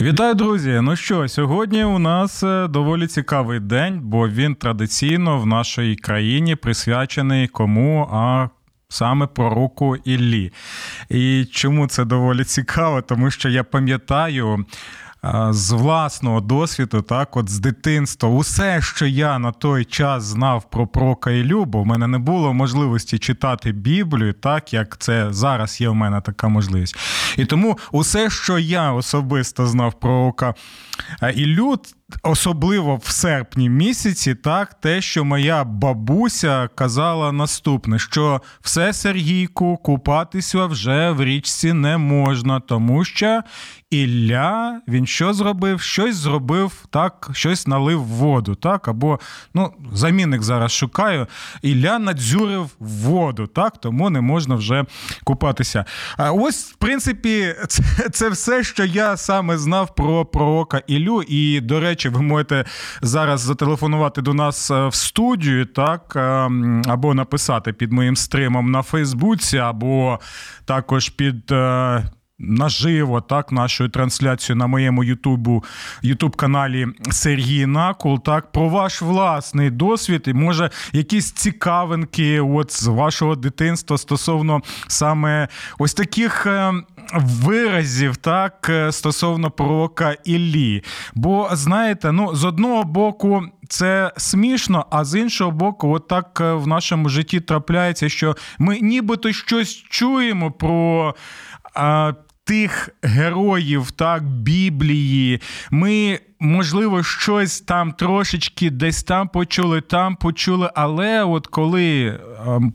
Вітаю, друзі! Ну що, сьогодні у нас е, доволі цікавий день, бо він традиційно в нашій країні присвячений кому? А саме пророку Іллі. І чому це доволі цікаво? Тому що я пам'ятаю з власного досвіду, так, от з дитинства, усе, що я на той час знав про Прока Ілю, бо в мене не було можливості читати Біблію, так як це зараз є в мене така можливість. І тому усе, що я особисто знав про Пророка Ілю, Особливо в серпні місяці, так, те, що моя бабуся казала наступне: що все Сергійку купатися вже в річці не можна, тому що Ілля він що зробив? Щось зробив, так, щось налив воду. так, Або ну, замінник зараз шукаю. Ілля надзюрив воду, так, тому не можна вже купатися. А ось, в принципі, це, це все, що я саме знав про пророка Ілю. І, до речі, ви можете зараз зателефонувати до нас е, в студію, так, е, або написати під моїм стримом на Фейсбуці, або також під. Наживо, так, нашою трансляцією на моєму Ютубу, Ютуб-каналі Сергій Накул, так, про ваш власний досвід і може якісь цікавинки от з вашого дитинства стосовно саме ось таких е, виразів, так, е, стосовно пророка Іллі. Бо, знаєте, ну, з одного боку. Це смішно, а з іншого боку, от так е, в нашому житті трапляється, що ми нібито щось чуємо про тих героїв так Біблії. Ми можливо, щось там трошечки десь там почули, там почули. Але от коли е,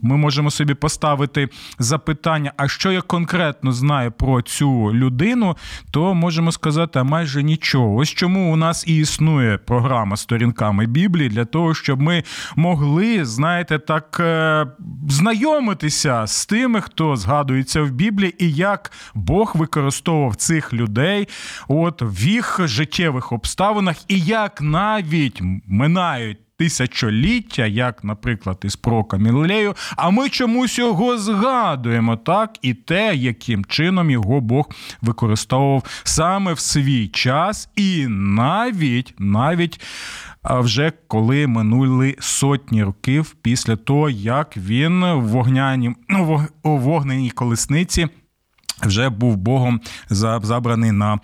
ми можемо собі поставити запитання, а що я конкретно знаю про цю людину, то можемо сказати, а майже нічого. Ось чому у нас і існує програма сторінками Біблії для того, щоб ми могли, знаєте, так е, знайомитися з тими, хто згадується в Біблії, і як Бог використовував цих людей от в їх життєвих обставинах обставинах, і як навіть минають. Тисячоліття, як, наприклад, із пророка Мілею, а ми чомусь його згадуємо, так, і те, яким чином його Бог використовував саме в свій час, і навіть навіть вже коли минули сотні років після того, як він в вогняні вогненій колесниці вже був Богом забраний на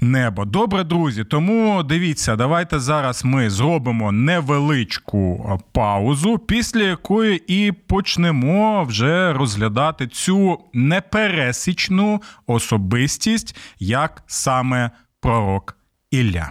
небо. Добре, друзі. Тому дивіться, давайте зараз ми зробимо невеличку паузу, після якої і почнемо вже розглядати цю непересічну особистість, як саме пророк Ілля.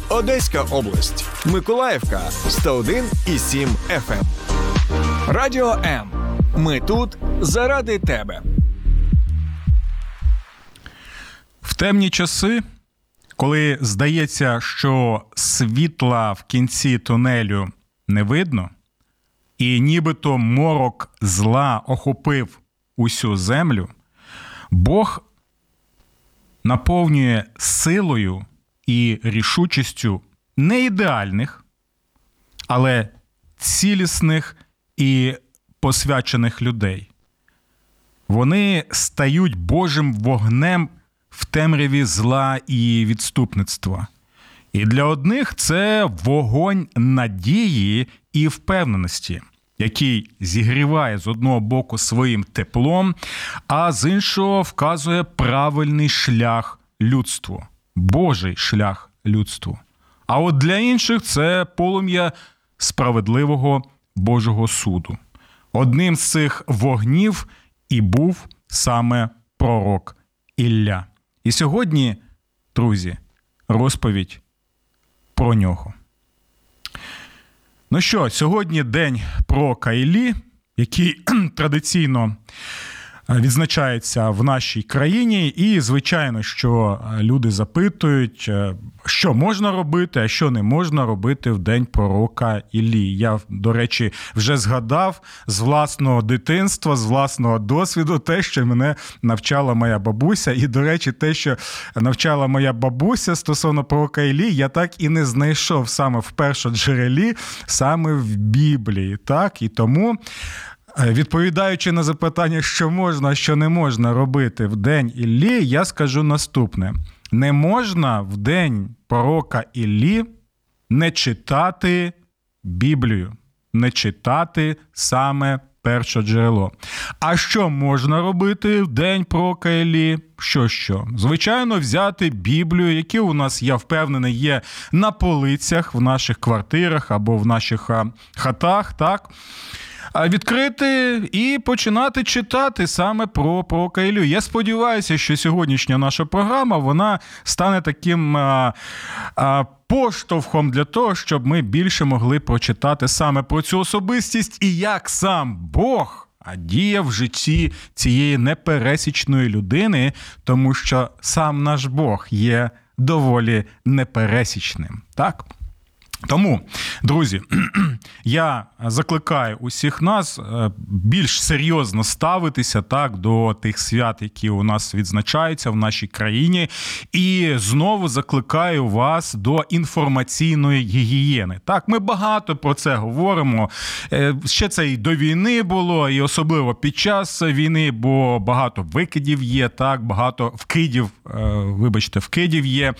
Одеська область, Миколаївка 101,7 FM. Радіо М. Ми тут заради тебе. В темні часи, коли здається, що світла в кінці тунелю не видно, і нібито морок зла охопив усю землю, Бог наповнює силою і рішучістю не ідеальних, але цілісних і посвячених людей. Вони стають Божим вогнем в темряві зла і відступництва. І для одних це вогонь надії і впевненості, який зігріває з одного боку своїм теплом, а з іншого вказує правильний шлях людству, Божий шлях людству. А от для інших це полум'я справедливого Божого суду. Одним з цих вогнів і був саме пророк Ілля. І сьогодні, друзі, розповідь про нього. Ну що, сьогодні день пророка Іллі, який традиційно відзначається в нашій країні, і звичайно, що люди запитують, е, що можна робити, а що не можна робити в день пророка Іллі. Я, до речі, вже згадав з власного дитинства, з власного досвіду, те, що мене навчала моя бабуся. І, до речі, те, що навчала моя бабуся стосовно пророка Іллі, я так і не знайшов саме в першоджерелі, саме в Біблії. Так, і тому. Е, відповідаючи на запитання, що можна, що не можна робити в день Іллі, я скажу наступне: не можна в день пророка Іллі не читати Біблію, не читати саме перше джерело. А що можна робити в день пророка Іллі? Що що? Звичайно, взяти Біблію, які у нас, я впевнений, є на полицях в наших квартирах або в наших хатах, так? Відкрити і починати читати саме про про Кайлю. Я сподіваюся, що сьогоднішня наша програма вона стане таким. А, а, Поштовхом для того, щоб ми більше могли прочитати саме про цю особистість і як сам Бог діє в житті цієї непересічної людини, тому що сам наш Бог є доволі непересічним. Так? Тому, друзі, я закликаю усіх нас е, більш серйозно ставитися так до тих свят, які у нас відзначаються в нашій країні, і знову закликаю вас до інформаційної гігієни. Так, ми багато про це говоримо. Е, ще це і до війни було, і особливо під час війни, бо багато викидів є, так багато вкидів, е, вибачте, вкидів є,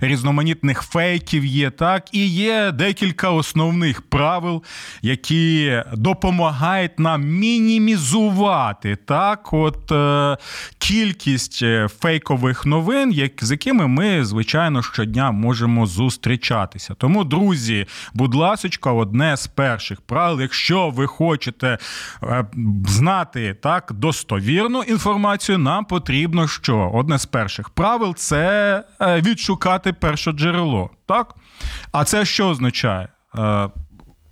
різноманітних фейків є, так і є декілька основних правил, які допомагають нам мінімізувати так, от е, кількість е, фейкових новин, як, з якими ми, звичайно, щодня можемо зустрічатися. Тому, друзі, будь ласка, одне з перших правил, якщо ви хочете е, знати так достовірну інформацію, нам потрібно що? Одне з перших правил це е, відшукати перше джерело. Так? А це що означає? Е,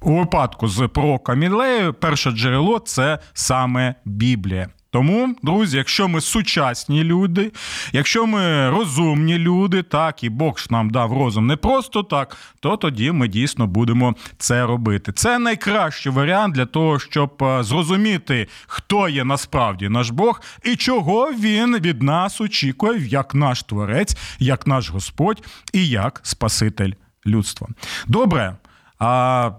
у випадку з пророком Ілею перше джерело це саме Біблія. Тому, друзі, якщо ми сучасні люди, якщо ми розумні люди, так і Бог ж нам дав розум не просто так, то тоді ми дійсно будемо це робити. Це найкращий варіант для того, щоб е, зрозуміти, хто є насправді наш Бог і чого він від нас очікує, як наш творець, як наш Господь і як Спаситель людства. Добре. А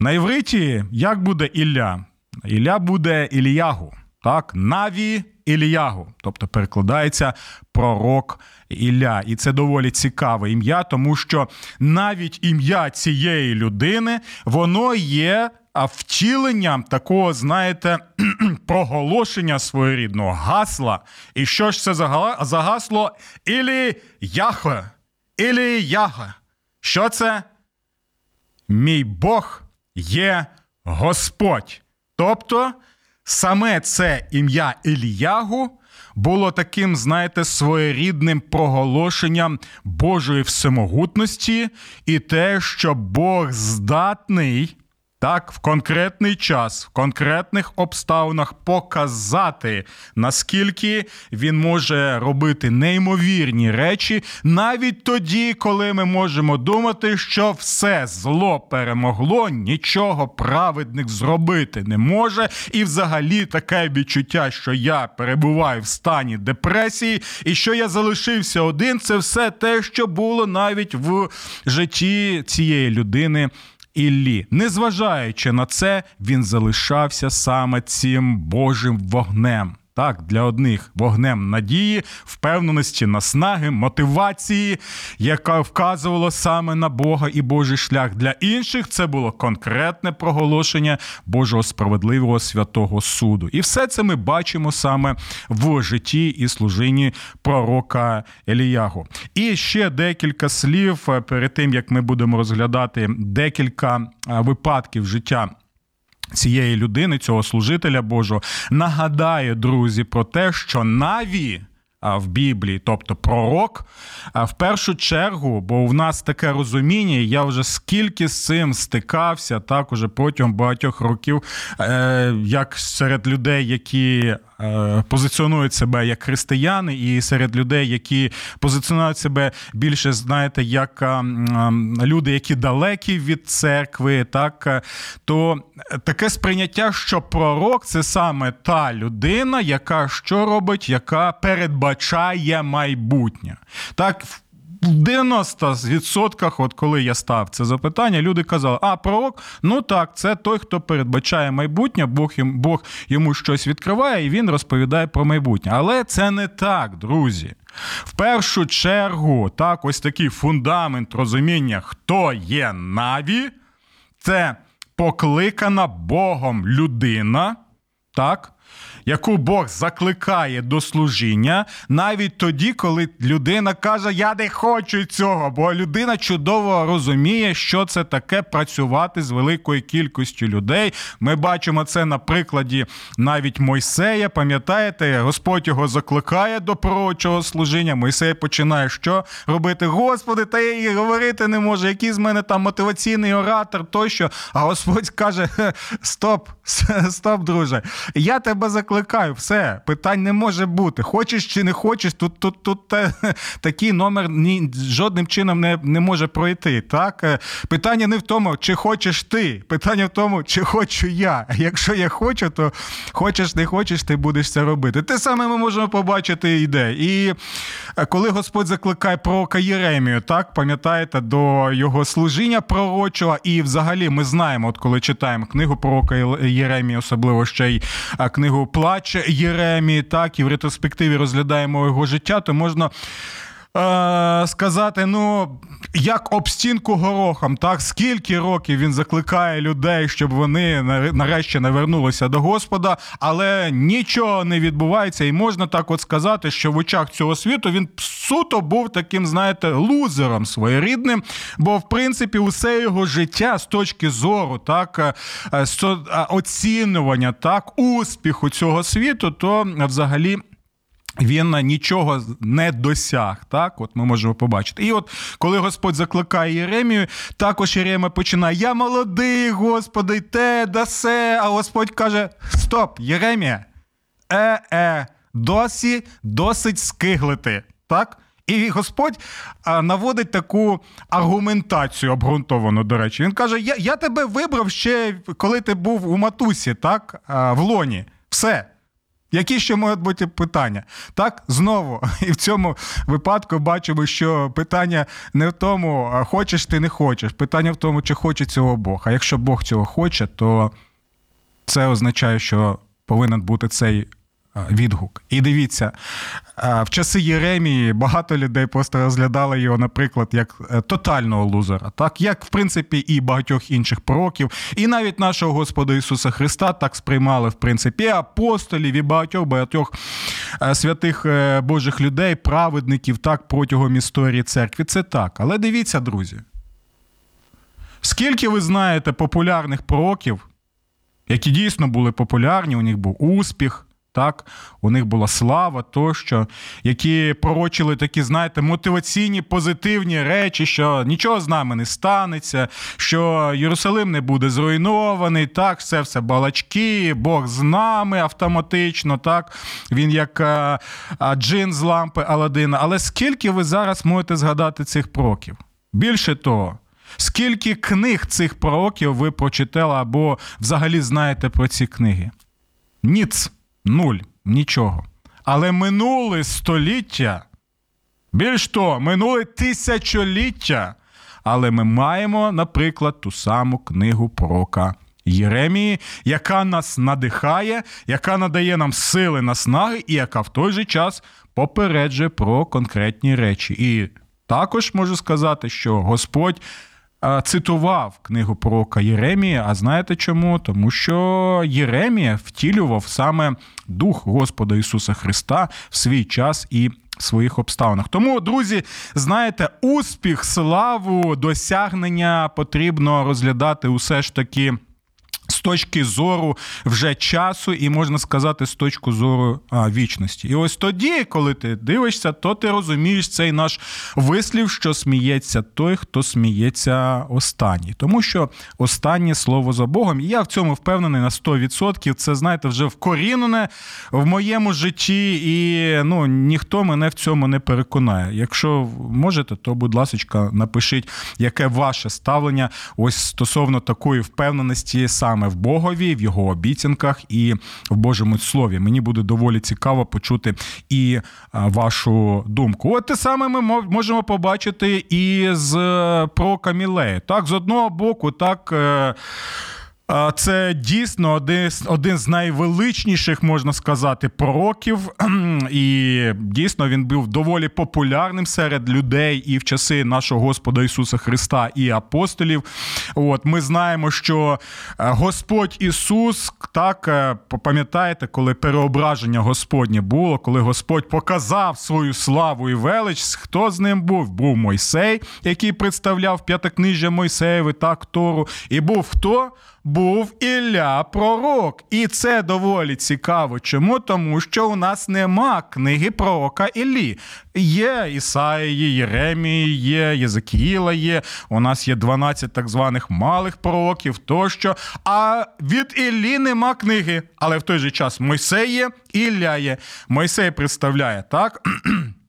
на івриті як буде Ілля? Ілля буде Іліягу. Так, Наві Іліягу, тобто перекладається пророк Ілля. І це доволі цікаве ім'я, тому що навіть ім'я цієї людини воно є втіленням такого, знаєте, проголошення своєрідного гасла. І що ж це за гасло? Ілі Яхе. Ілі Яхе. Що це? Мій Бог є Господь. Тобто саме це ім'я Іліягу було таким, знаєте, своєрідним проголошенням Божої всемогутності і те, що Бог здатний так, в конкретний час, в конкретних обставинах показати, наскільки він може робити неймовірні речі, навіть тоді, коли ми можемо думати, що все зло перемогло, нічого праведник зробити не може. І взагалі таке відчуття, що я перебуваю в стані депресії, і що я залишився один, це все те, що було навіть в житті цієї людини. Іллі. Незважаючи на це, він залишався саме цим Божим вогнем. Так, для одних вогнем надії, впевненості, наснаги, мотивації, яка вказувала саме на Бога і Божий шлях. Для інших це було конкретне проголошення Божого справедливого святого суду. І все це ми бачимо саме в житті і служінні пророка Еліягу. І ще декілька слів е, перед тим, як ми будемо розглядати декілька е, випадків життя. Цієї людини, цього служителя Божого, нагадає, друзі, про те, що Наві в Біблії, тобто пророк, в першу чергу, бо в нас таке розуміння, я вже скільки з цим стикався, так уже протягом багатьох років, е, як серед людей, які позиціонують себе як християни, і серед людей, які позиціонують себе більше, знаєте, як е, люди, які далекі від церкви, так е, то таке сприйняття, що пророк це саме та людина, яка що робить, яка передбачає майбутнє. Так, в 90%, от коли я став це запитання, люди казали, а пророк, ну так, це той, хто передбачає майбутнє, Бог Бог йому щось відкриває, і він розповідає про майбутнє. Але це не так, друзі. В першу чергу, так, ось такий фундамент розуміння, хто є Наві, це покликана Богом людина, так, яку Бог закликає до служіння, навіть тоді, коли людина каже, я не хочу цього, бо людина чудово розуміє, що це таке працювати з великою кількістю людей. Ми бачимо це на прикладі навіть Мойсея. Пам'ятаєте, Господь його закликає до пророчого служіння. Мойсей починає що робити? Господи, та я і говорити не можу, який з мене там мотиваційний оратор тощо. А Господь каже: Стоп, стоп, друже, я тебе закликаю закликаю, все, питань не може бути. Хочеш чи не хочеш, тут тут, тут е, такий номер ні, жодним чином не не може пройти. Так? Е, питання не в тому, чи хочеш ти, питання в тому, чи хочу я. Якщо я хочу, то хочеш, не хочеш, ти будеш це робити. Те саме ми можемо побачити іде. І е, коли Господь закликає пророка Єремію, так, пам'ятаєте, до його служіння пророчого, і взагалі ми знаємо, от коли читаємо книгу пророка Єремії, особливо ще й книгу плач Єремії, так, і в ретроспективі розглядаємо його життя, то можна. Е, сказати, ну, як об стінку горохом, так скільки років він закликає людей, щоб вони нарешті не вернулися до Господа, але нічого не відбувається, і можна так от сказати, що в очах цього світу він суто був таким, знаєте, лузером своєрідним, бо в принципі усе його життя з точки зору, так е, оцінювання так, успіху цього світу, то взагалі. Він нічого не досяг. Так, от ми можемо побачити. І от коли Господь закликає Єремію, також Єремія починає: Я молодий, Господи, те, да се. А Господь каже: Стоп, Єремія, е-е, досі досить скиглити. Так? І Господь наводить таку аргументацію обґрунтовану, до речі. Він каже: Я я тебе вибрав ще коли ти був у матусі, так, в лоні. Все. Які ще можуть бути питання? Так, знову, і в цьому випадку бачимо, що питання не в тому, хочеш ти не хочеш. Питання в тому, чи хоче цього Бог. А якщо Бог цього хоче, то це означає, що повинен бути цей відгук. І дивіться, в часи Єремії багато людей просто розглядали його, наприклад, як е, тотального лузера, так як в принципі і багатьох інших пророків, і навіть нашого Господа Ісуса Христа так сприймали, в принципі, апостолів і багатьох багатьох е, святих е, Божих людей, праведників так протягом історії церкви. Це так. Але дивіться, друзі. Скільки ви знаєте популярних пророків, які дійсно були популярні, у них був успіх, так, у них була слава тощо, які пророчили такі, знаєте, мотиваційні позитивні речі, що нічого з нами не станеться, що Єрусалим не буде зруйнований, так, це все балачки, Бог з нами автоматично, так, він як а, а, джин з лампи Аладдина. Але скільки ви зараз можете згадати цих пророків? Більше того. Скільки книг цих пророків ви прочитали або взагалі знаєте про ці книги? Ніц. Нуль, нічого. Але минуле століття, більш того, минуле тисячоліття. Але ми маємо, наприклад, ту саму книгу пророка Єремії, яка нас надихає, яка надає нам сили наснаги, і яка в той же час попереджує про конкретні речі. І також можу сказати, що Господь. Цитував книгу пророка Єремія. А знаєте чому? Тому що Єремія втілював саме Дух Господа Ісуса Христа в свій час і своїх обставинах. Тому, друзі, знаєте, успіх, славу, досягнення потрібно розглядати усе ж таки точки зору вже часу, і можна сказати, з точки зору а, вічності. І ось тоді, коли ти дивишся, то ти розумієш цей наш вислів, що сміється той, хто сміється останній. Тому що останнє слово за Богом, і я в цьому впевнений на 100%. Це знаєте, вже вкорінене в моєму житті, і ну ніхто мене в цьому не переконає. Якщо можете, то будь ласка, напишіть, яке ваше ставлення ось стосовно такої впевненості саме в Богові, в його обіцянках і в Божому слові. Мені буде доволі цікаво почути і вашу думку. От те саме ми можемо побачити і з е, про Камілею. Так, з одного боку, так. Це дійсно один один з найвеличніших, можна сказати, пророків, і дійсно він був доволі популярним серед людей і в часи нашого Господа Ісуса Христа і апостолів. От ми знаємо, що е, Господь Ісус, так е, пам'ятаєте, коли переображення Господнє було, коли Господь показав свою славу і велич, хто з ним був? Був Мойсей, який представляв п'ятикнижжя Мойсеєві, так Тору, і був хто? Був Ілля Пророк. І це доволі цікаво. Чому? Тому що у нас нема книги пророка Іллі. Є Ісаї, Єремії, є Єзекіїла є. У нас є 12 так званих малих пророків тощо. А від Іллі нема книги. Але в той же час Мойсей є, Ілля є. Мойсей представляє так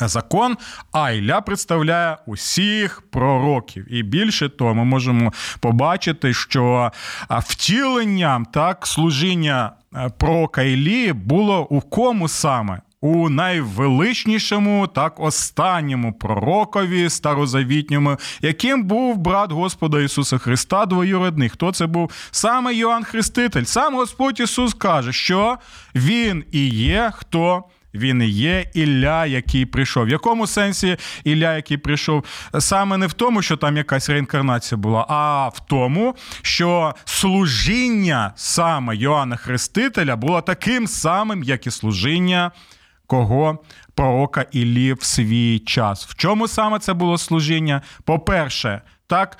закон, а Ілля представляє усіх пророків. І більше того, ми можемо побачити, що втіленням так служіння пророка Іллі було у кому саме? У найвеличнішому, так останньому пророкові старозавітньому, яким був брат Господа Ісуса Христа, двоюродний. Хто це був? Саме Йоанн Хреститель. Сам Господь Ісус каже, що Він і є хто він і є Ілля, який прийшов. В якому сенсі Ілля, який прийшов? Саме не в тому, що там якась реінкарнація була, а в тому, що служіння саме Йоанна Хрестителя було таким самим, як і служіння кого? Пророка Іллі в свій час. В чому саме це було служіння? По-перше, так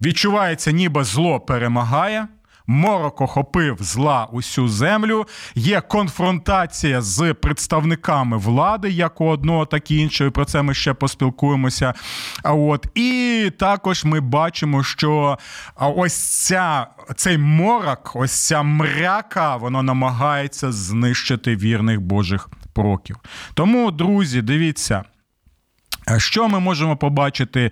відчувається, ніби зло перемагає морок охопив зла усю землю. Є конфронтація з представниками влади, як у одного, так і іншого. Про це ми ще поспілкуємося. А от і також ми бачимо, що ось ця цей морок, ось ця мряка, воно намагається знищити вірних Божих проків. Тому, друзі, дивіться. Що ми можемо побачити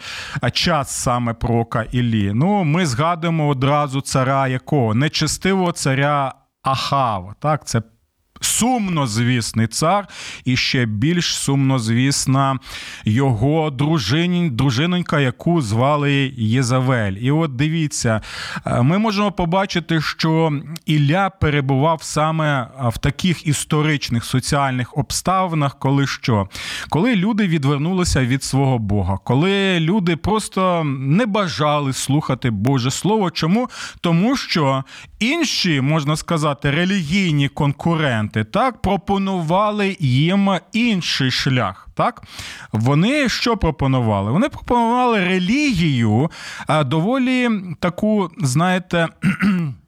час саме пророка Іллі? Ну, ми згадуємо одразу цара якого нечестивого царя Ахава. Так, це сумнозвісний цар, і ще більш сумнозвісна його дружинонька, яку звали Єзавель. І от дивіться, е, ми можемо побачити, що Ілля перебував саме в таких історичних соціальних обставинах, коли що? Коли люди відвернулися від свого Бога, коли люди просто не бажали слухати Боже Слово. Чому? Тому що інші, можна сказати, релігійні конкуренти так пропонували їм інший шлях. Так, вони що пропонували? Вони пропонували релігію доволі таку, знаєте.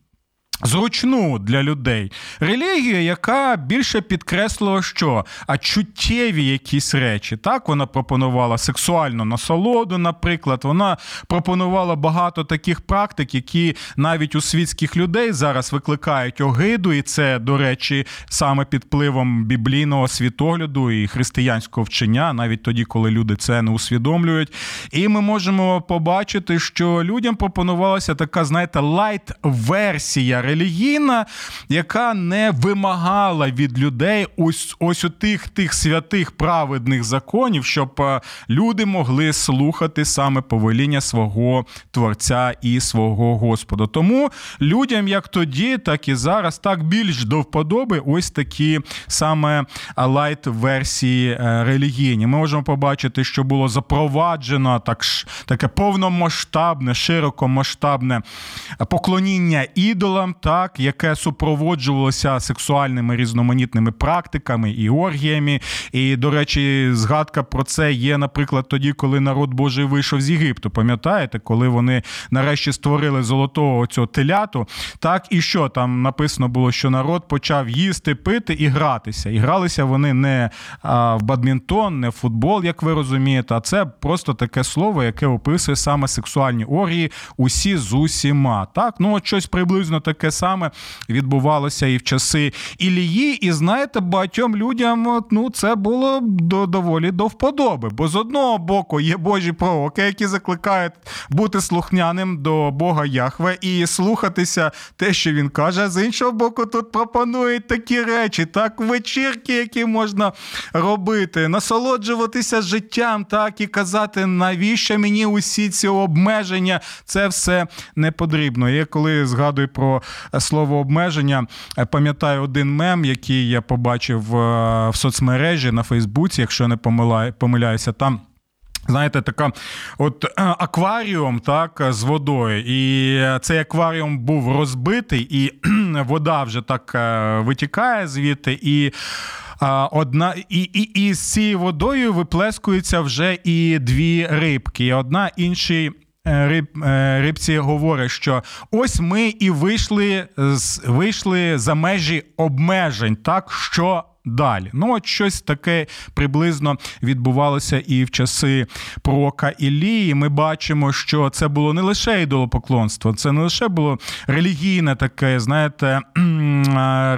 Зручну для людей релігію, яка більше підкреслила, що а чуттєві якісь речі. Так, вона пропонувала сексуальну насолоду, наприклад, вона пропонувала багато таких практик, які навіть у світських людей зараз викликають огиду, і це, до речі, саме під впливом біблійного світогляду і християнського вчення, навіть тоді, коли люди це не усвідомлюють. І ми можемо побачити, що людям пропонувалася така, знаєте, лайт-версія релігійна, яка не вимагала від людей ось ось у тих тих святих праведних законів, щоб е, люди могли слухати саме повеління свого творця і свого Господа. Тому людям, як тоді, так і зараз, так більш до вподоби ось такі саме лайт-версії е, релігійні. Ми можемо побачити, що було запроваджено так, таке повномасштабне, широкомасштабне поклоніння ідолам, так, яке супроводжувалося сексуальними різноманітними практиками і оргіями. І, до речі, згадка про це є, наприклад, тоді, коли народ Божий вийшов з Єгипту. Пам'ятаєте, коли вони нарешті створили золотого цього теляту, так і що там написано було, що народ почав їсти, пити і гратися. І гралися вони не в бадмінтон, не в футбол, як ви розумієте, а це просто таке слово, яке описує саме сексуальні оргії, усі з усіма. Так, ну от щось приблизно таке саме відбувалося і в часи Ілії. І знаєте, багатьом людям ну це було до доволі до вподоби. Бо з одного боку є Божі пророки, які закликають бути слухняним до Бога Яхве і слухатися те, що він каже. З іншого боку, тут пропонують такі речі, так вечірки, які можна робити, насолоджуватися життям, так і казати, навіщо мені усі ці обмеження, це все не потрібно. Я коли згадую про слово обмеження, пам'ятаю один мем, який я побачив е, в соцмережі на Фейсбуці, якщо не помиляюся, там. Знаєте, така от е, акваріум так з водою, і цей акваріум був розбитий, і вода вже так е, витікає звідти, і одна і, і, і з цією водою виплескуються вже і дві рибки. Одна іншій. Е, риб, рибці говорить, що ось ми і вийшли вийшли за межі обмежень, так що далі. Ну, от щось таке приблизно відбувалося і в часи пророка Ілії. Ми бачимо, що це було не лише ідолопоклонство, це не лише було релігійне таке, знаєте,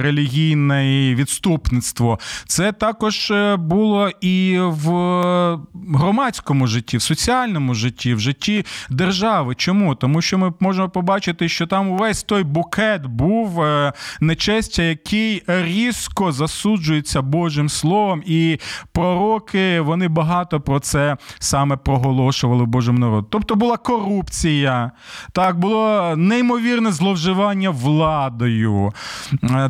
релігійне відступництво. Це також е, було і в громадському житті, в соціальному житті, в житті держави. Чому? Тому що ми можемо побачити, що там увесь той букет був е, нечестя, який різко засуджує керуються Божим Словом, і пророки вони багато про це саме проголошували Божим народу. Тобто була корупція, так, було неймовірне зловживання владою.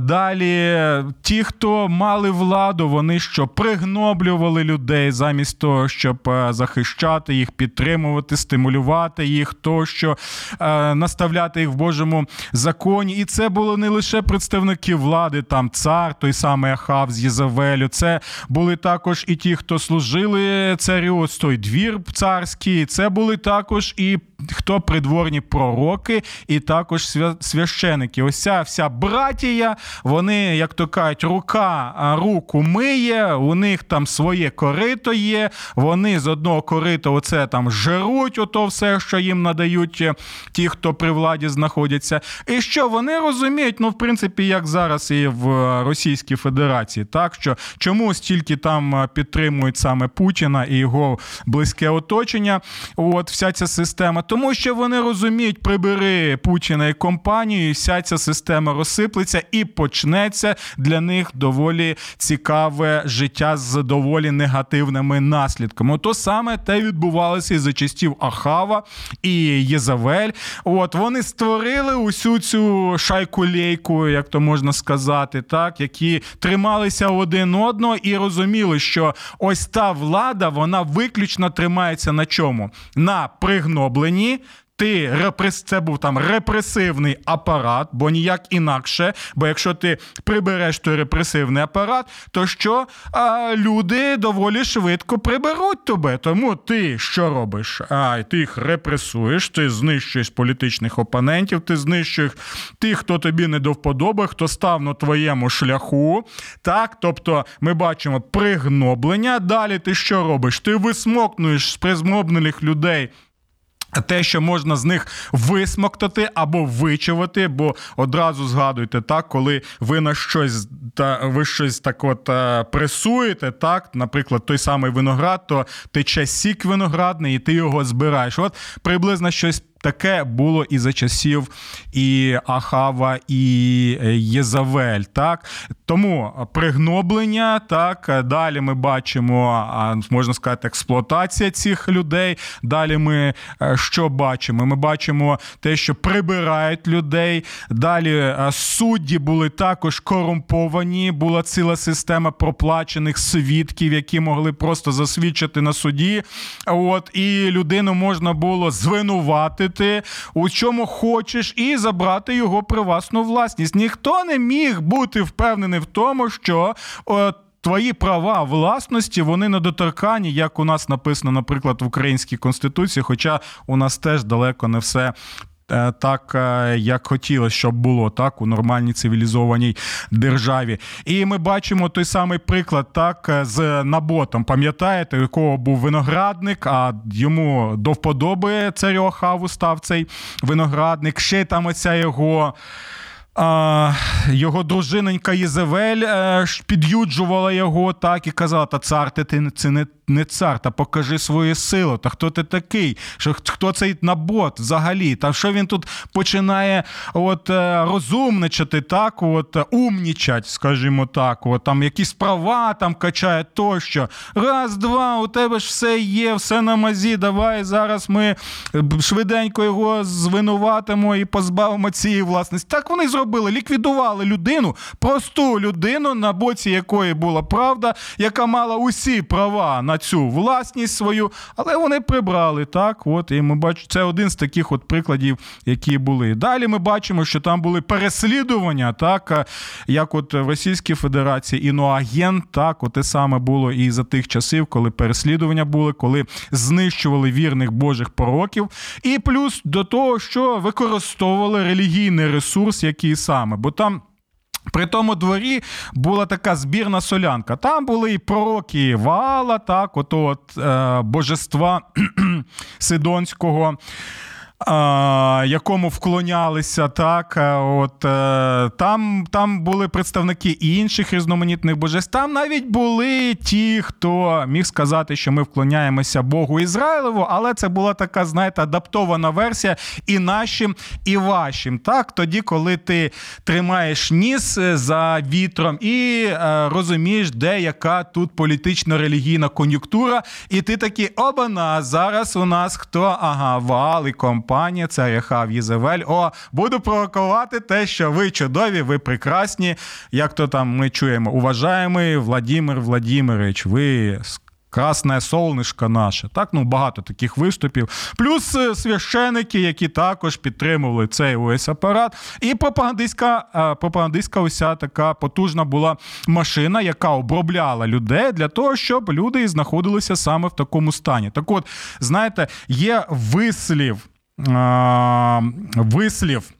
Далі ті, хто мали владу, вони що пригноблювали людей замість того, щоб е, захищати їх, підтримувати, стимулювати їх, тощо е, наставляти їх в Божому законі. І це було не лише представники влади, там цар, той самий Ахав Єзавелю. Це були також і ті, хто служили царю, ось той двір царський. Це були також і хто придворні пророки, і також священики. Ось ця вся братія, вони, як то кажуть, рука руку миє, у них там своє корито є. Вони з одного корита оце там жеруть, ото все, що їм надають е, ті, хто при владі знаходяться. І що вони розуміють, ну, в принципі, як зараз і в Російській Федерації, так що чому стільки там е, підтримують саме Путіна і його близьке оточення, от вся ця система. Тому що вони розуміють, прибери Путіна і компанію, і вся ця система розсиплеться і почнеться для них доволі цікаве життя з доволі негативними наслідками. То саме те відбувалося і за часів Ахава і Єзавель. От вони створили усю цю шайку лейку, як то можна сказати, так, які трималися один одного і розуміли, що ось та влада вона виключно тримається на чому? На пригнобленні ти репрес... це був там репресивний апарат, бо ніяк інакше. Бо якщо ти прибереш той репресивний апарат, то що а, люди доволі швидко приберуть тебе. Тому ти що робиш? А, ти їх репресуєш, ти знищуєш політичних опонентів, ти знищуєш тих, хто тобі не до вподоби, хто став на твоєму шляху. Так, тобто ми бачимо пригноблення. Далі ти що робиш? Ти висмокнуєш з призмобнених людей. Те, що можна з них висмоктати або вичувати, бо одразу згадуйте так, коли ви на щось та ви щось так от е, пресуєте, так, наприклад, той самий виноград, то тече сік виноградний, і ти його збираєш. От приблизно щось таке було і за часів і Ахава, і Єзавель. Так? Тому пригноблення, так, далі ми бачимо, можна сказати, експлуатація цих людей. Далі ми е, що бачимо? Ми бачимо те, що прибирають людей. Далі е, судді були також корумповані, була ціла система проплачених свідків, які могли просто засвідчити на суді. От, І людину можна було звинуватити у чому хочеш, і забрати його приватну власність. Ніхто не міг бути впевнений в тому, що. Твої права власності вони недоторкані, як у нас написано, наприклад, в українській конституції, хоча у нас теж далеко не все так, е, як хотілося, щоб було так у нормальній цивілізованій державі. І ми бачимо той самий приклад так е, з Наботом. Пам'ятаєте, у якого був виноградник, а йому до вподоби царю Ахаву став цей виноградник. Ще там оця його. Його дружиненька Єзевель під'юджувала його так і казала: Та цар, ти це не не цар, та покажи свою силу. Та хто ти такий? Що Хто цей набот взагалі? Та що він тут починає от е, розумничати, так, от умнічать, скажімо так, от там якісь права там качає тощо. Раз, два, у тебе ж все є, все на мазі. Давай зараз ми е, швиденько його звинуватимо і позбавимо цієї власності. Так вони зробили, ліквідували людину, просту людину, на боці якої була правда, яка мала усі права на цю власність свою, але вони прибрали так. От і ми бачимо, це один з таких от прикладів, які були. Далі ми бачимо, що там були переслідування, так як от в Російській Федерації іноагент, так, от те саме було і за тих часів, коли переслідування були, коли знищували вірних Божих пророків, і плюс до того, що використовували релігійний ресурс, який саме, бо там. При тому дворі була така збірна солянка. Там були і пророки Ваала, так, от е, божества Сидонського якому вклонялися, так от е, там там були представники і інших різноманітних божеств. Там навіть були ті, хто міг сказати, що ми вклоняємося Богу Ізраїлеву, але це була така, знаєте, адаптована версія і нашим, і вашим. Так, тоді, коли ти тримаєш ніс е, за вітром і е, розумієш, де яка тут політично-релігійна кон'юнктура, і ти такий, обана, зараз у нас хто? Ага, валиком компанія, це Яхав Єзевель. О, буду провокувати те, що ви чудові, ви прекрасні. Як то там ми чуємо, уважаємий Владимир Владимирович, ви. Красне солнышко наше. Так, ну багато таких виступів. Плюс е, священики, які також підтримували цей ось апарат. І пропагандистська е, пропагандистська уся така потужна була машина, яка обробляла людей для того, щоб люди знаходилися саме в такому стані. Так от, знаєте, є вислів вислів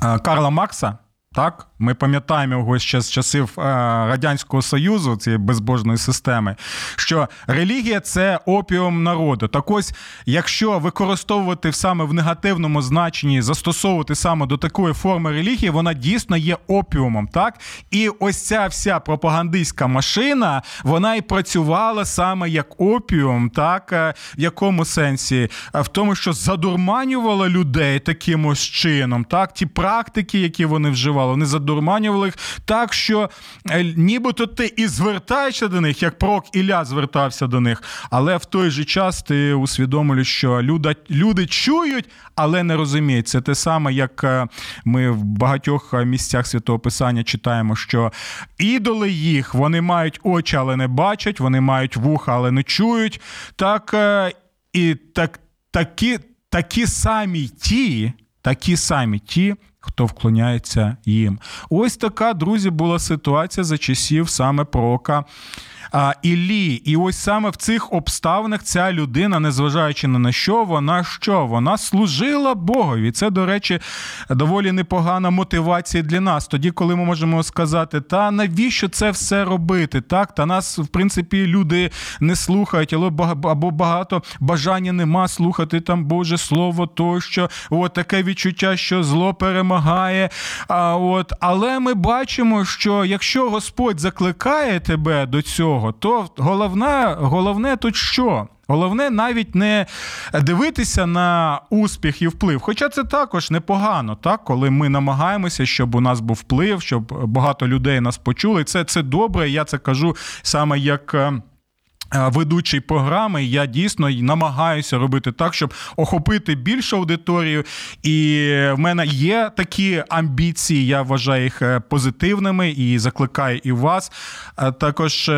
Карла Маркса. Так, ми пам'ятаємо його ще з часів е, Радянського Союзу, цієї безбожної системи, що релігія це опіум народу. Так ось, якщо використовувати саме в негативному значенні, застосовувати саме до такої форми релігії, вона дійсно є опіумом. Так, і ось ця вся пропагандистська машина, вона і працювала саме як опіум, так е, в якому сенсі? Е, в тому, що задурманювала людей таким ось чином, так, ті практики, які вони вживали, вони задурманювали задурманювали їх так, що е, нібито ти і звертаєшся до них, як пророк Ілля звертався до них, але в той же час ти усвідомлюєш, що люди, люди чують, але не розуміють. Це те саме, як е, ми в багатьох місцях святого Писання читаємо, що ідоли їх вони мають очі, але не бачать, вони мають вуха, але не чують. Так е, і так, такі, такі самі ті, такі самі ті хто вклоняється їм. Ось така, друзі, була ситуація за часів саме пророка Іллі. І ось саме в цих обставинах ця людина, незважаючи на що, вона що? Вона служила Богові. Це, до речі, доволі непогана мотивація для нас. Тоді, коли ми можемо сказати, та навіщо це все робити? Так, та нас, в принципі, люди не слухають, або багато бажання нема слухати там Боже Слово, тощо. От таке відчуття, що зло перемагає. А, от, Але ми бачимо, що якщо Господь закликає тебе до цього, то головне, головне тут що? Головне навіть не дивитися на успіх і вплив. Хоча це також непогано, так коли ми намагаємося, щоб у нас був вплив, щоб багато людей нас почули. Це це добре. Я це кажу саме як. Е, ведучий програми, я дійсно намагаюся робити так, щоб охопити більшу аудиторію. І в мене є такі амбіції. Я вважаю їх е, позитивними і закликаю і вас е, також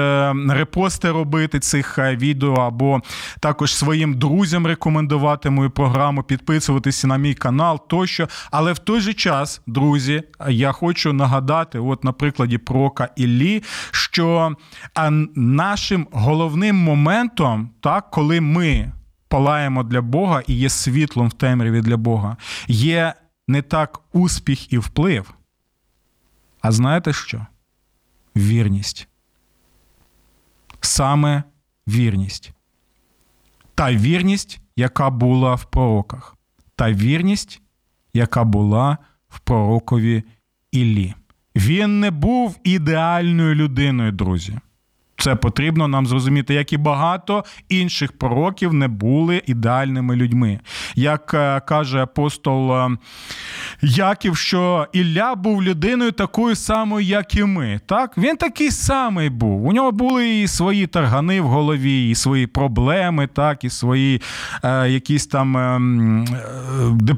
репости робити цих відео, або також своїм друзям рекомендувати мою програму, підписуватися на мій канал тощо. Але в той же час, друзі, я хочу нагадати, от на прикладі Прока Іллі, що нашим головним головним моментом, так, коли ми палаємо для Бога і є світлом в темряві для Бога, є не так успіх і вплив. А знаєте що? Вірність. Саме вірність. Та вірність, яка була в пророках. Та вірність, яка була в пророкові Іллі. Він не був ідеальною людиною, друзі. Це потрібно нам зрозуміти, як і багато інших пророків не були ідеальними людьми. Як е, каже апостол е, Яків, що Ілля був людиною такою самою, як і ми. Так, він такий самий був. У нього були і свої таргани в голові, і свої проблеми, так, і свої е, якісь там е,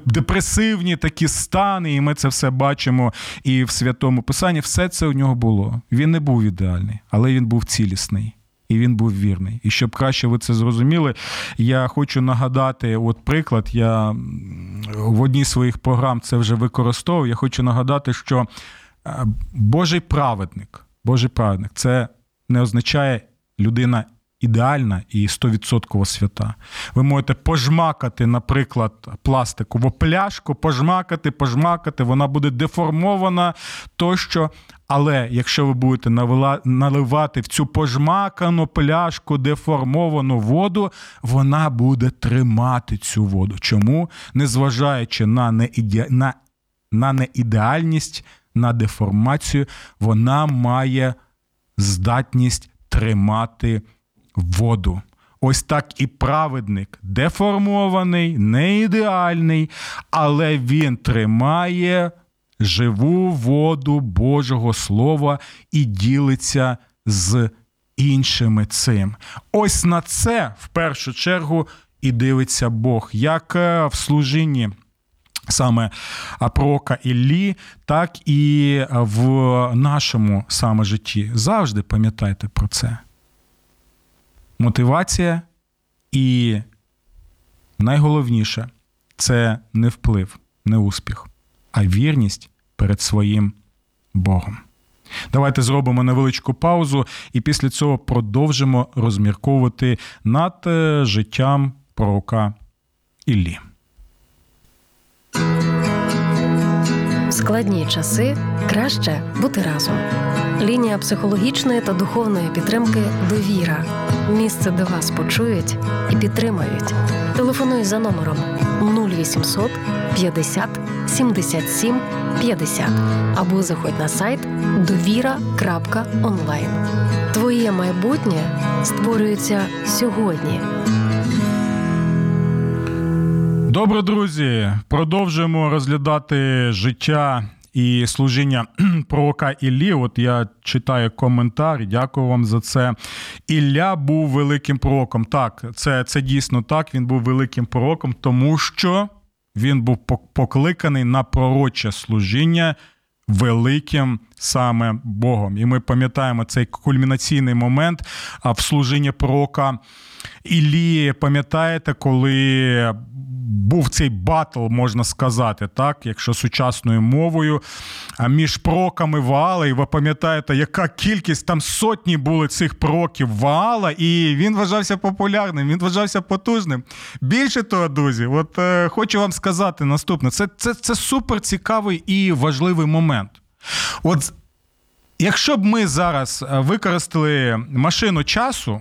депресивні такі стани. І ми це все бачимо і в святому писанні. Все це у нього було. Він не був ідеальний, але він був цілісний цілісний. І він був вірний. І щоб краще ви це зрозуміли, я хочу нагадати, от приклад, я в одній з своїх програм це вже використовував. Я хочу нагадати, що е, Божий праведник, Божий праведник це не означає людина ідеальна і 100% свята. Ви можете пожмакати, наприклад, пластикову пляшку, пожмакати, пожмакати, вона буде деформована тощо. Але якщо ви будете наливати в цю пожмакану пляшку деформовану воду, вона буде тримати цю воду. Чому? Незважаючи на неіде... на... на неідеальність, на деформацію, вона має здатність тримати воду. Ось так і праведник деформований, не ідеальний, але він тримає живу воду Божого Слова і ділиться з іншими цим. Ось на це в першу чергу і дивиться Бог, як е, в служінні. Саме пророка Іллі, так і в нашому саме житті. Завжди пам'ятайте про це. Мотивація і найголовніше це не вплив, не успіх, а вірність перед своїм Богом. Давайте зробимо невеличку паузу і після цього продовжимо розмірковувати над е, життям пророка Іллі. складні часи краще бути разом. Лінія психологічної та духовної підтримки довіра. Місце, де вас почують і підтримають. Телефонуй за номером 0800 50 77 50 або заходь на сайт довіра.онлайн. Твоє майбутнє створюється сьогодні. Добре, друзі, продовжуємо розглядати життя і служіння пророка Іллі. От я читаю коментар. Дякую вам за це. Ілля був великим пророком. Так, це, це дійсно так. Він був великим пророком, тому що він був покликаний на пророче служіння великим саме Богом. І ми пам'ятаємо цей кульмінаційний момент в служінні пророка. Іллі, пам'ятаєте, коли був цей батл, можна сказати, так, якщо сучасною мовою, між пророками Ваала, і ви пам'ятаєте, яка кількість там сотні були цих пророків Ваала, і він вважався популярним, він вважався потужним. Більше того, друзі, от е, хочу вам сказати наступне: це, це, це супер цікавий і важливий момент. От якщо б ми зараз е, використали машину часу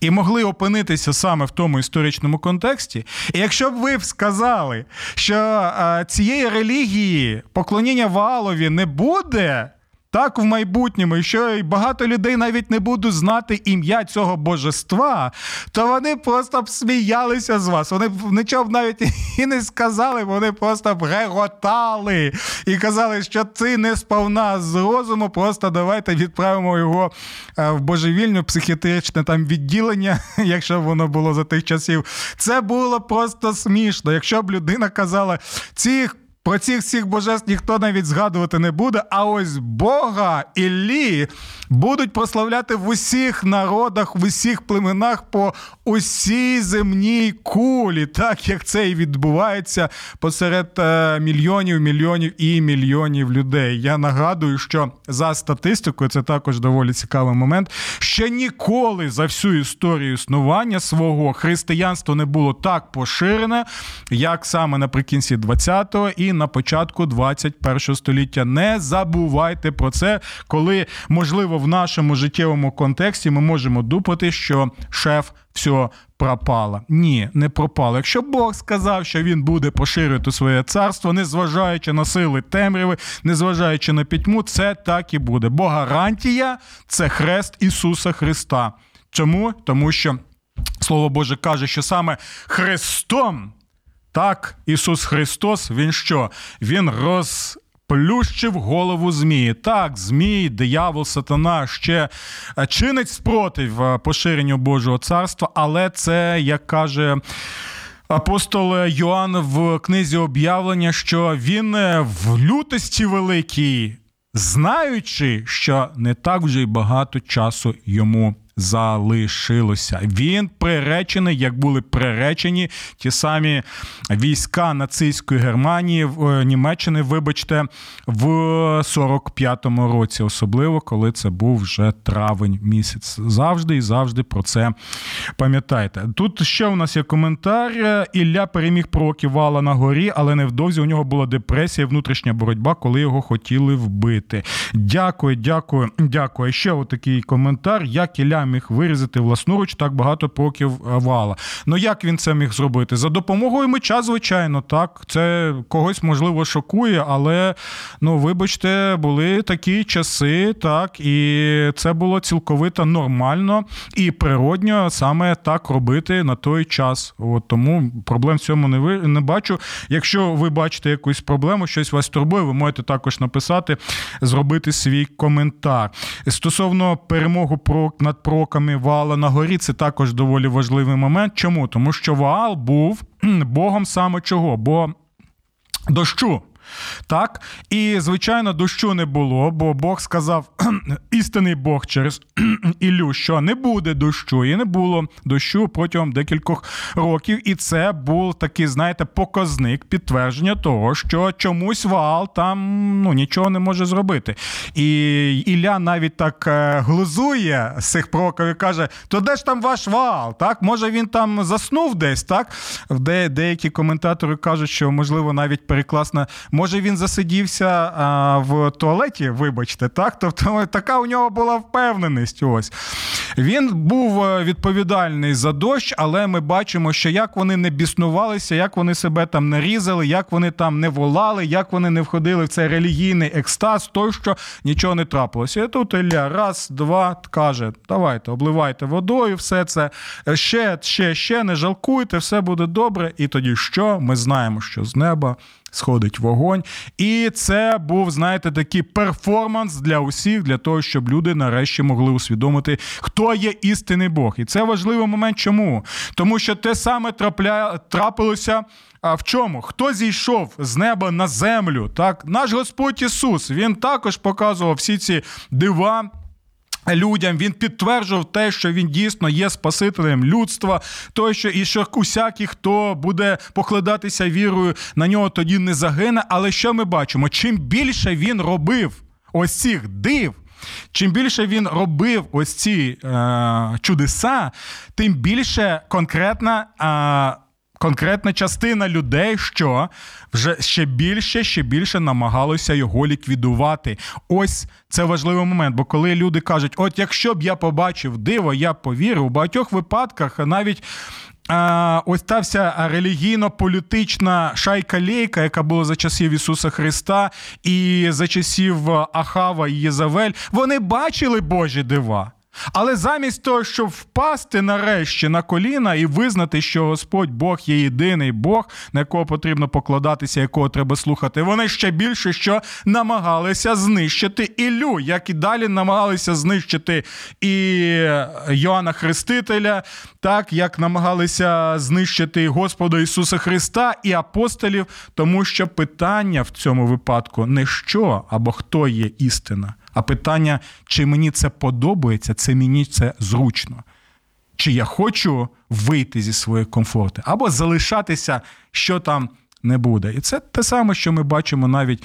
і могли опинитися саме в тому історичному контексті. І якщо б ви сказали, що цієї релігії поклоніння Ваалові не буде, так в майбутньому, і що багато людей навіть не будуть знати ім'я цього божества, то вони просто б сміялися з вас. Вони б нічого б навіть і не сказали, вони просто б реготали і казали, що це не сповна з розуму, просто давайте відправимо його е, в божевільне психіатричне там відділення, якщо б воно було за тих часів. Це було просто смішно. Якщо б людина казала, цих про цих всіх божеств ніхто навіть згадувати не буде. А ось Бога Іллі будуть прославляти в усіх народах, в усіх племенах по усій земній кулі, так як це і відбувається посеред е, мільйонів, мільйонів і мільйонів людей. Я нагадую, що за статистикою це також доволі цікавий момент. Ще ніколи за всю історію існування свого християнство не було так поширене, як саме наприкінці 20-го і на початку 21 століття. Не забувайте про це, коли можливо в нашому життєвому контексті ми можемо дупати, що шеф все пропало. Ні, не пропало. Якщо Бог сказав, що він буде поширювати своє царство, незважаючи на сили темряви, незважаючи на пітьму, це так і буде. Бо гарантія це хрест Ісуса Христа. Чому? Тому що Слово Боже каже, що саме Христом. Так, Ісус Христос, Він що? Він розплющив голову Змії. Так, Змій, диявол, сатана ще е, чинить спротив е, поширенню Божого царства, але це, як каже. Апостол Йоанн в книзі об'явлення, що він е, в лютості великій, знаючи, що не так вже й багато часу йому залишилося. Він приречений, як були приречені ті самі війська нацистської Германії е, Німеччини, вибачте, в 45-му році, особливо коли це був вже травень місяць. Завжди і завжди про це пам'ятайте. Тут ще у нас є коментар. Ілля переміг пророків вала на горі, але невдовзі у нього була депресія, внутрішня боротьба, коли його хотіли вбити. Дякую, дякую, дякую. Ще отакий коментар. Як Ілля міг вирізати власноруч так багато проків е, вала. Ну як він це міг зробити? За допомогою меча, звичайно, так. Це когось можливо шокує, але ну, вибачте, були такі часи, так, і це було цілковито нормально і природньо саме так робити на той час. От Тому проблем в цьому не ви не бачу. Якщо ви бачите якусь проблему, щось вас турбує, ви можете також написати, зробити свій коментар. Стосовно перемоги над пророками Ваала на горі, це також доволі важливий момент. Чому? Тому що Ваал був богом саме чого? Бо дощу. Так, і звичайно, дощу не було, бо Бог сказав істинний Бог через Ілю, що не буде дощу, і не було дощу протягом декількох років. І це був такий, знаєте, показник підтвердження того, що чомусь Ваал там ну, нічого не може зробити. І Ілля навіть так е, глузує з цих пророків і каже: то де ж там ваш Ваал? Так, може він там заснув десь, так? Де деякі коментатори кажуть, що можливо навіть перекласна Може, він засидівся а, в туалеті, вибачте, так? Тобто така у нього була впевненість. Ось. Він був е, відповідальний за дощ, але ми бачимо, що як вони не біснувалися, як вони себе там не різали, як вони там не волали, як вони не входили в цей релігійний екстаз, тощо нічого не трапилося. І тут Ілля раз, два каже: давайте, обливайте водою, все це ще, ще, ще, не жалкуйте, все буде добре. І тоді що? Ми знаємо, що з неба сходить вогонь. І це був, знаєте, такий перформанс для усіх, для того, щоб люди нарешті могли усвідомити, хто є істинний Бог. І це важливий момент. Чому? Тому що те саме трапля... трапилося. А в чому? Хто зійшов з неба на землю? Так, наш Господь Ісус він також показував всі ці дива людям. Він підтверджував те, що він дійсно є Спасителем людства, той, що і що усякий, хто буде покладатися вірою, на нього тоді не загине. Але що ми бачимо? Чим більше він робив ось цих див. Чим більше він робив ось ці е, чудеса, тим більше конкретна е, конкретна частина людей, що вже ще більше, ще більше намагалося його ліквідувати. Ось це важливий момент. Бо коли люди кажуть, от якщо б я побачив диво, я повірив, у багатьох випадках навіть ось та вся релігійно-політична шайка-лейка, яка була за часів Ісуса Христа і за часів Ахава і Єзавель, вони бачили Божі дива. Але замість того, щоб впасти нарешті на коліна і визнати, що Господь Бог є єдиний Бог, на якого потрібно покладатися, якого треба слухати, вони ще більше що намагалися знищити Ілю, як і далі намагалися знищити і Йоанна Хрестителя, так як намагалися знищити Господа Ісуса Христа і апостолів, тому що питання в цьому випадку не що або хто є істина. А питання, чи мені це подобається, це мені це зручно. Чи я хочу вийти зі своєї комфорту, або залишатися, що там не буде. І це те саме, що ми бачимо навіть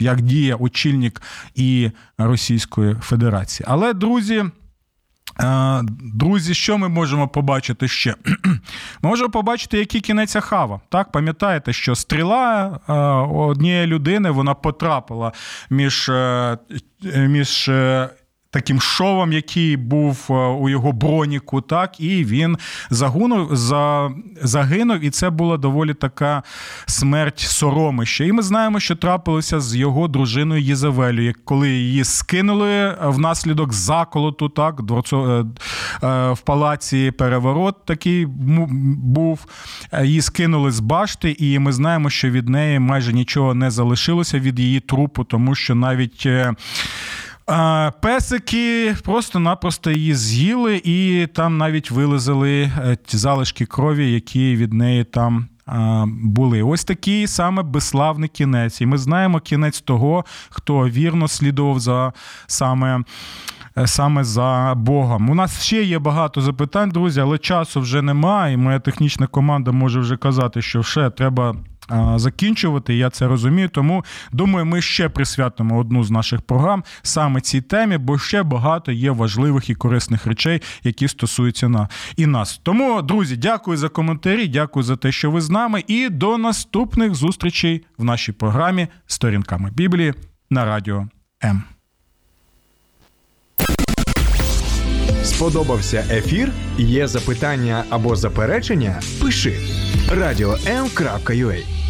як діє очільник і Російської Федерації. Але, друзі. Друзі, що ми можемо побачити ще? Ми можемо побачити, який кінець Ахава. Так, пам'ятаєте, що стріла однієї людини вона потрапила між е, між е, таким шовом, який був е, у його броніку, так, і він загинув, за, загинув, і це була доволі така смерть соромище. І ми знаємо, що трапилося з його дружиною Єзавелю, коли її скинули внаслідок заколоту, так, дворцо, е, е, в палаці переворот такий був. Її скинули з башти, і ми знаємо, що від неї майже нічого не залишилося від її трупу, тому що навіть. Песики просто-напросто її з'їли, і там навіть вилизали е, ті залишки крові, які від неї там. Були ось такий саме безславний кінець, і ми знаємо кінець того, хто вірно слідував за саме е, саме за Богом. У нас ще є багато запитань, друзі, але часу вже немає. І моя технічна команда може вже казати, що ще треба закінчувати. Я це розумію. Тому думаю, ми ще присвятимо одну з наших програм саме цій темі, бо ще багато є важливих і корисних речей, які стосуються на і нас. Тому, друзі, дякую за коментарі, дякую за те, що ви з нами, і до наступних зустрічей в нашій програмі Сторінками Біблії на радіо М. Сподобався ефір? Є запитання або заперечення? Пиши радіом.ua